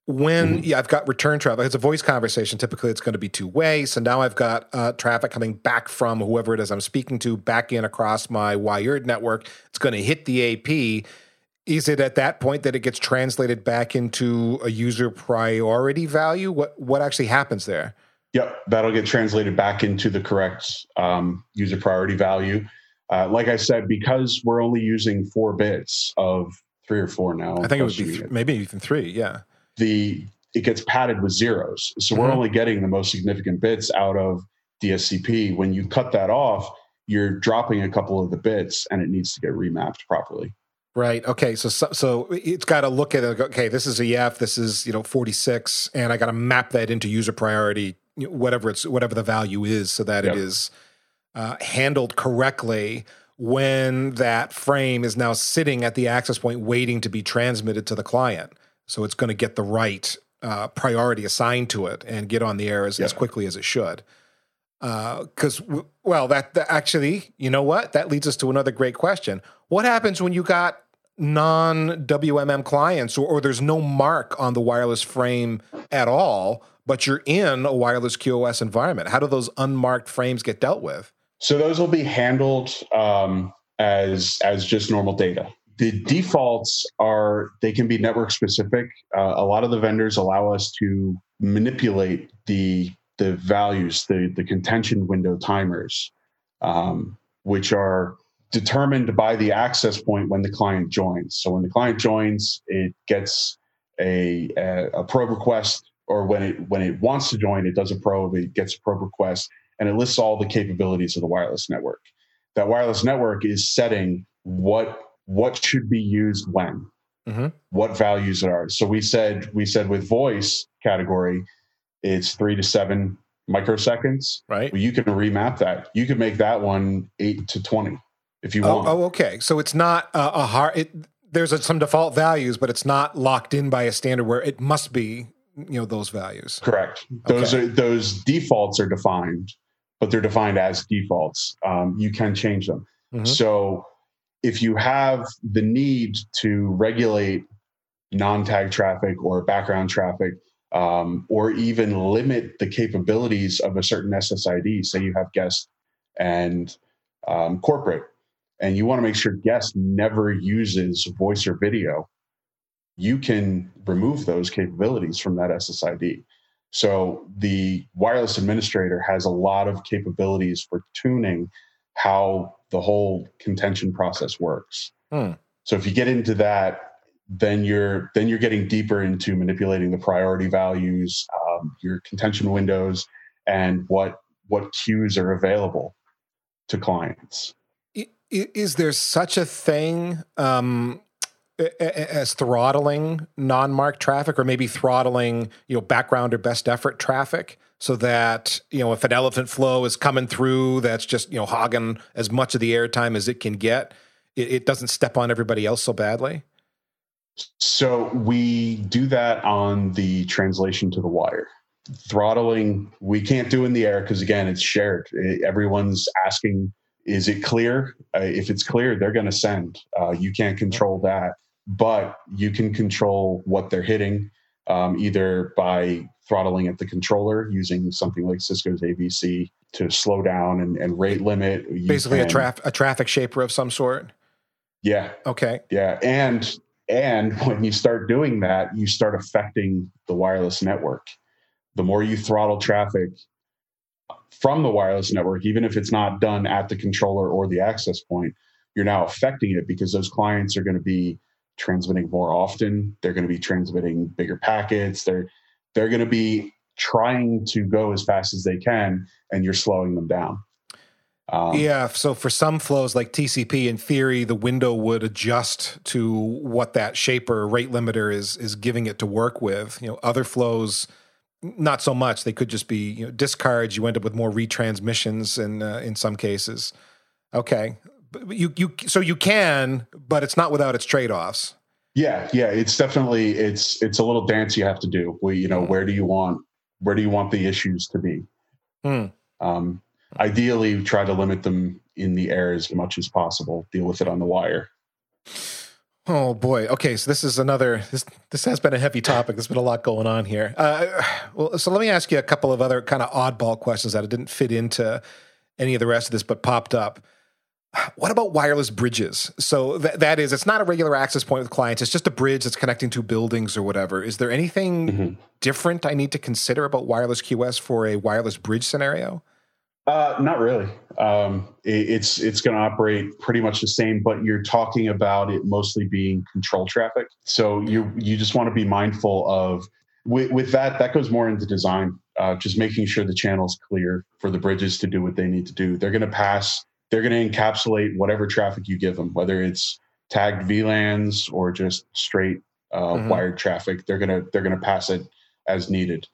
When mm-hmm. yeah, I've got return traffic. It's a voice conversation. Typically, it's going to be two way. So now I've got uh, traffic coming back from whoever it is I'm speaking to back in across my wired network. It's going to hit the AP is it at that point that it gets translated back into a user priority value? What what actually happens there? Yep, that'll get translated back into the correct um, user priority value. Uh, like I said, because we're only using four bits of three or four now. I think it would be th- maybe even three. Yeah. The it gets padded with zeros, so mm-hmm. we're only getting the most significant bits out of DSCP. When you cut that off, you're dropping a couple of the bits, and it needs to get remapped properly. Right. Okay. So so, so it's got to look at it. Okay, this is a EF. This is you know forty six, and I got to map that into user priority, whatever it's whatever the value is, so that yep. it is uh, handled correctly when that frame is now sitting at the access point, waiting to be transmitted to the client. So it's going to get the right uh, priority assigned to it and get on the air as, yep. as quickly as it should because uh, well that, that, actually you know what that leads us to another great question what happens when you got non WMM clients or, or there's no mark on the wireless frame at all, but you're in a wireless QoS environment? How do those unmarked frames get dealt with? So those will be handled um, as as just normal data. The defaults are they can be network specific. Uh, a lot of the vendors allow us to manipulate the the values, the the contention window timers, um, which are determined by the access point when the client joins. So when the client joins, it gets a, a, a, probe request, or when it when it wants to join, it does a probe, it gets a probe request, and it lists all the capabilities of the wireless network. That wireless network is setting what what should be used when, mm-hmm. what values are. So we said we said with voice category, it's three to seven microseconds. Right. Well, you can remap that. You can make that one eight to twenty if you oh, want. Oh, okay. So it's not a, a hard. It, there's a, some default values, but it's not locked in by a standard where it must be you know those values. Correct. Those okay. are those defaults are defined, but they're defined as defaults. Um, you can change them. Mm-hmm. So if you have the need to regulate non-tag traffic or background traffic, um, or even limit the capabilities of a certain SSID, say you have guest and um, corporate, and you want to make sure guest never uses voice or video, you can remove those capabilities from that SSID. So the wireless administrator has a lot of capabilities for tuning how the whole contention process works. Hmm. So if you get into that, then you're then you're getting deeper into manipulating the priority values, um, your contention windows, and what what queues are available to clients is there such a thing um, as throttling non-marked traffic, or maybe throttling you know background or best effort traffic, so that you know if an elephant flow is coming through, that's just you know hogging as much of the airtime as it can get, it, it doesn't step on everybody else so badly. So we do that on the translation to the wire throttling we can't do in the air because again it's shared everyone's asking is it clear? Uh, if it's clear, they're going to send. Uh, you can't control that, but you can control what they're hitting, um, either by throttling at the controller using something like Cisco's AVC to slow down and, and rate limit. Basically, can, a, traf- a traffic shaper of some sort. Yeah. Okay. Yeah, and and when you start doing that, you start affecting the wireless network. The more you throttle traffic, from the wireless network, even if it's not done at the controller or the access point, you're now affecting it because those clients are going to be transmitting more often. They're going to be transmitting bigger packets. They're they're going to be trying to go as fast as they can, and you're slowing them down. Um, yeah. So for some flows like TCP, in theory, the window would adjust to what that shaper rate limiter is is giving it to work with. You know, other flows not so much. They could just be you know, discards. You end up with more retransmissions in uh, in some cases. Okay, you you so you can, but it's not without its trade offs. Yeah, yeah, it's definitely it's it's a little dance you have to do. Where you know mm. where do you want where do you want the issues to be? Mm. Um, ideally, try to limit them in the air as much as possible. Deal with it on the wire. Oh boy. Okay, so this is another. This this has been a heavy topic. There's been a lot going on here. Uh, well, so let me ask you a couple of other kind of oddball questions that didn't fit into any of the rest of this, but popped up. What about wireless bridges? So th- that is, it's not a regular access point with clients. It's just a bridge that's connecting two buildings or whatever. Is there anything mm-hmm. different I need to consider about wireless QoS for a wireless bridge scenario? Uh, not really. Um, it, it's it's going to operate pretty much the same, but you're talking about it mostly being control traffic. So you you just want to be mindful of with, with that. That goes more into design, uh, just making sure the channel's clear for the bridges to do what they need to do. They're going to pass. They're going to encapsulate whatever traffic you give them, whether it's tagged VLANs or just straight uh, mm-hmm. wired traffic. They're gonna they're gonna pass it as needed.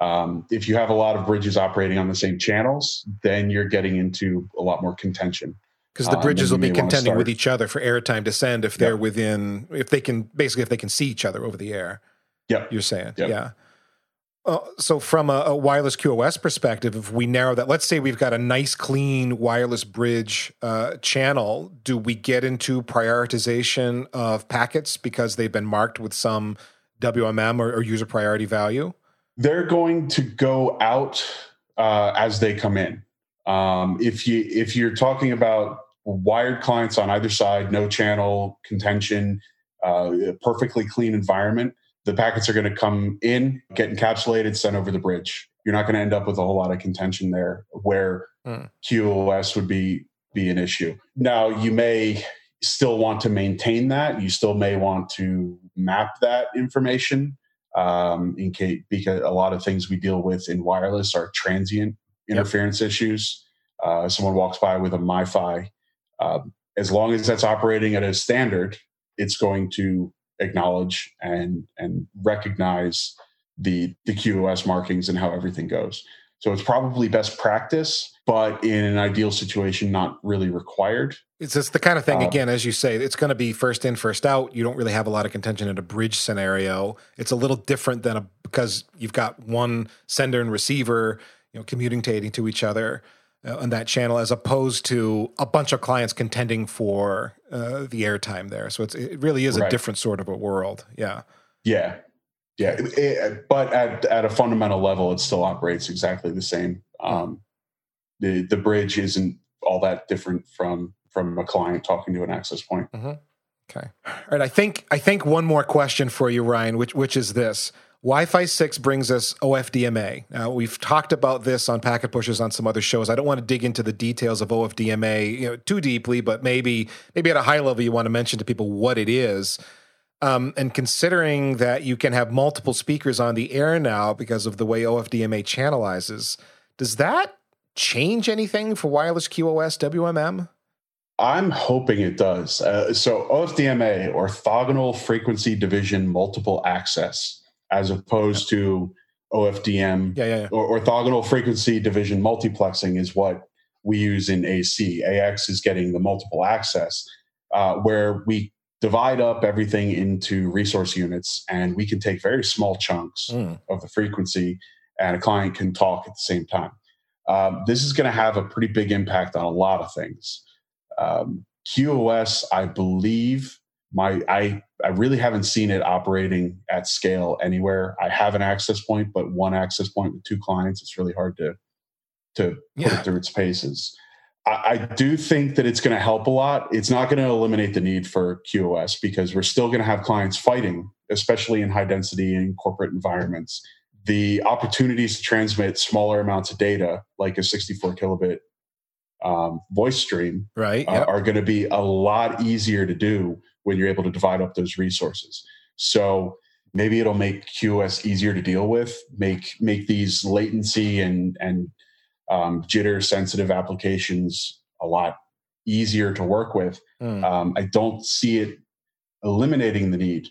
Um, if you have a lot of bridges operating on the same channels, then you're getting into a lot more contention. Because the um, bridges um, will be contending with each other for airtime to send if they're yep. within, if they can, basically, if they can see each other over the air. Yeah. You're saying, yep. yeah. Uh, so, from a, a, wireless QoS perspective, if we narrow that, let's say we've got a nice, clean wireless bridge uh, channel, do we get into prioritization of packets because they've been marked with some WMM or, or user priority value? they're going to go out uh, as they come in. Um, if you if you're talking about wired clients on either side, no channel contention, uh, perfectly clean environment, the packets are going to come in, get encapsulated, sent over the bridge. You're not going to end up with a whole lot of contention there, where mm. QoS would be be an issue. Now you may still want to maintain that. You still may want to map that information um, in case because a lot of things we deal with in wireless are transient interference yep. issues. Uh, someone walks by with a MiFi, uh, as long as that's operating at a standard, it's going to acknowledge and and recognize the the QoS markings and how everything goes. So it's probably best practice, but in an ideal situation, not really required. It's just the kind of thing, um, again, as you say, it's going to be first in, first out. You don't really have a lot of contention in a bridge scenario. It's a little different than a because you've got one sender and receiver, you know, communicating to each other uh, on that channel, as opposed to a bunch of clients contending for uh, the airtime there. So it really is right. a different sort of a world. Yeah. Yeah. Yeah, it, but at at a fundamental level, it still operates exactly the same. Um, the the bridge isn't all that different from from a client talking to an access point. Mm-hmm. Okay, all right. I think I think one more question for you, Ryan, which which is this: Wi-Fi six brings us OFDMA. Now we've talked about this on Packet Pushers on some other shows. I don't want to dig into the details of OFDMA you know, too deeply, but maybe maybe at a high level you want to mention to people what it is. Um, and considering that you can have multiple speakers on the air now because of the way OFDMA channelizes, does that change anything for wireless QoS WMM? I'm hoping it does. Uh, so OFDMA, orthogonal frequency division multiple access, as opposed to OFDM, yeah, yeah, yeah. or orthogonal frequency division multiplexing is what we use in AC. AX is getting the multiple access, uh, where we divide up everything into resource units and we can take very small chunks mm. of the frequency and a client can talk at the same time. Um, this is going to have a pretty big impact on a lot of things. Um, QoS, I believe, my I I really haven't seen it operating at scale anywhere. I have an access point, but one access point with two clients, it's really hard to to put it through its paces. I, do think that it's going to help a lot. It's not going to eliminate the need for QoS because we're still going to have clients fighting, especially in high density and corporate environments. The opportunities to transmit smaller amounts of data, like a 64 kilobit um, voice stream, right, uh, yep. are going to be a lot easier to do when you're able to divide up those resources. So maybe it'll make QoS easier to deal with, make make these latency and and um, jitter sensitive applications a lot easier to work with. Mm. Um, I don't see it eliminating the need.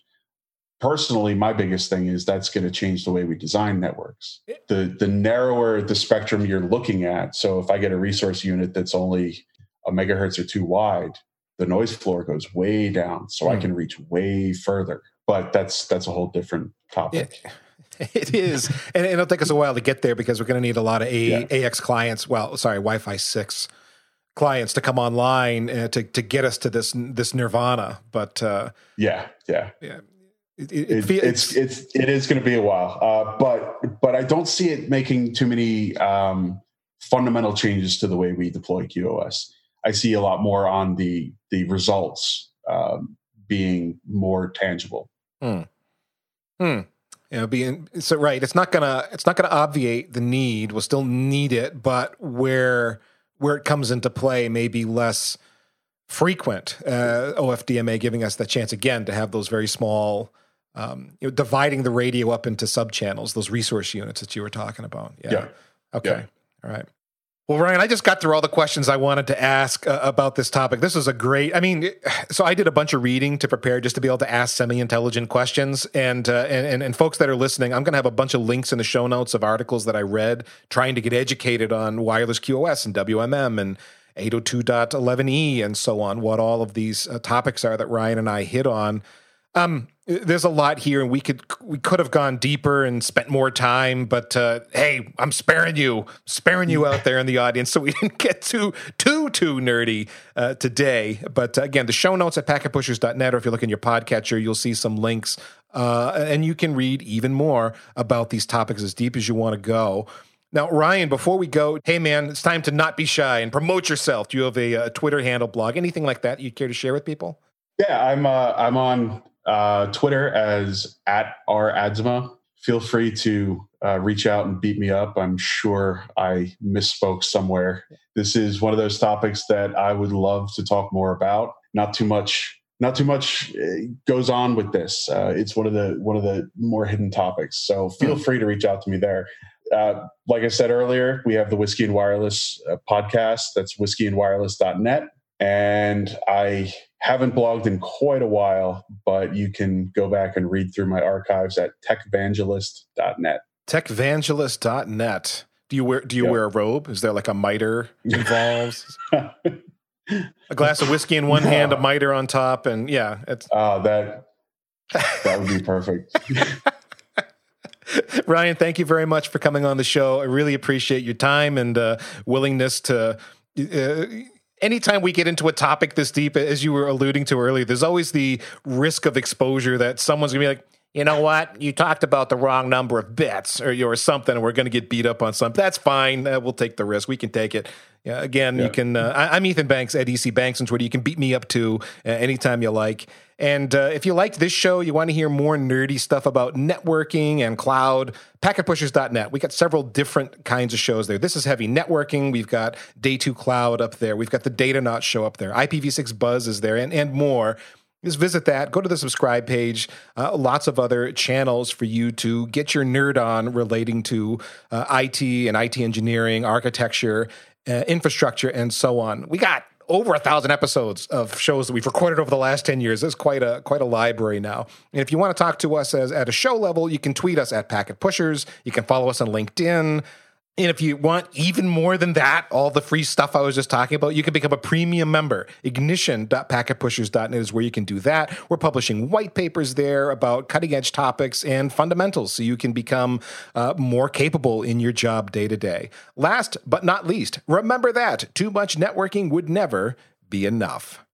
Personally, my biggest thing is that's going to change the way we design networks. The the narrower the spectrum you're looking at. So if I get a resource unit that's only a megahertz or two wide, the noise floor goes way down, so mm. I hmm. can reach way further. But that's that's a whole different topic. It, it is, and it'll take us a while to get there because we're going to need a lot of a, yeah. AX clients. Well, sorry, Wi-Fi six clients to come online uh, to to get us to this this nirvana. But uh, yeah, yeah, yeah. It, it, it, it's it's it is going to be a while, uh, but but I don't see it making too many um, fundamental changes to the way we deploy QoS. I see a lot more on the the results um, being more tangible. Hmm. Hmm. You know, being so right. It's not gonna it's not gonna obviate the need. We'll still need it, but where where it comes into play may be less frequent. Uh, OFDMA giving us the chance again to have those very small, um, you know, dividing the radio up into sub channels, those resource units that you were talking about. Yeah. yeah. Okay. Yeah. All right. Well, Ryan, I just got through all the questions I wanted to ask uh, about this topic. This was a great. I mean, so I did a bunch of reading to prepare just to be able to ask semi-intelligent questions, and uh, and and folks that are listening, I'm going to have a bunch of links in the show notes of articles that I read trying to get educated on wireless QoS and WMM and 802.11e and so on. What all of these uh, topics are that Ryan and I hit on. Um, there's a lot here, and we could we could have gone deeper and spent more time. But uh, hey, I'm sparing you, sparing you out there in the audience, so we didn't get too too too nerdy uh, today. But uh, again, the show notes at packetpushers.net, or if you look in your podcatcher, you'll see some links, uh, and you can read even more about these topics as deep as you want to go. Now, Ryan, before we go, hey man, it's time to not be shy and promote yourself. Do you have a, a Twitter handle, blog, anything like that you care to share with people? Yeah, I'm uh, I'm on uh, Twitter as at r adzima. Feel free to uh, reach out and beat me up. I'm sure I misspoke somewhere. This is one of those topics that I would love to talk more about. Not too much. Not too much uh, goes on with this. Uh, it's one of the one of the more hidden topics. So feel hmm. free to reach out to me there. Uh, like I said earlier, we have the Whiskey and Wireless uh, podcast. That's whiskeyandwireless.net. And I haven't blogged in quite a while, but you can go back and read through my archives at techvangelist.net. Techvangelist.net. Do you wear do you yep. wear a robe? Is there like a mitre involved? a glass of whiskey in one no. hand, a mitre on top, and yeah, it's uh, that that would be perfect. Ryan, thank you very much for coming on the show. I really appreciate your time and uh, willingness to uh, anytime we get into a topic this deep, as you were alluding to earlier, there's always the risk of exposure that someone's gonna be like, you know what? You talked about the wrong number of bits or, or something, and we're going to get beat up on something. That's fine. We'll take the risk. We can take it. Yeah, again, yeah. you can. Uh, I, am Ethan Banks at EC Banks on Twitter. You can beat me up too uh, anytime you like. And uh, if you liked this show, you want to hear more nerdy stuff about networking and cloud, packetpushers.net. We got several different kinds of shows there. This is heavy networking. We've got Day 2 Cloud up there. We've got the Datanauts show up there. IPv6 Buzz is there and, and more just visit that. Go to the subscribe page. Uh, lots of other channels for you to get your nerd on relating to uh, IT and IT engineering, architecture, uh, infrastructure, and so on. We got over a thousand episodes of shows that we've recorded over the last 10 years. It's quite a quite a library now. And if you want to talk to us as at a show level, you can tweet us at Packet Pushers. You can follow us on LinkedIn. And if you want even more than that, all the free stuff I was just talking about, you can become a premium member. Ignition.packetpushers.net is where you can do that. We're publishing white papers there about cutting edge topics and fundamentals so you can become uh, more capable in your job day to day. Last but not least, remember that too much networking would never be enough.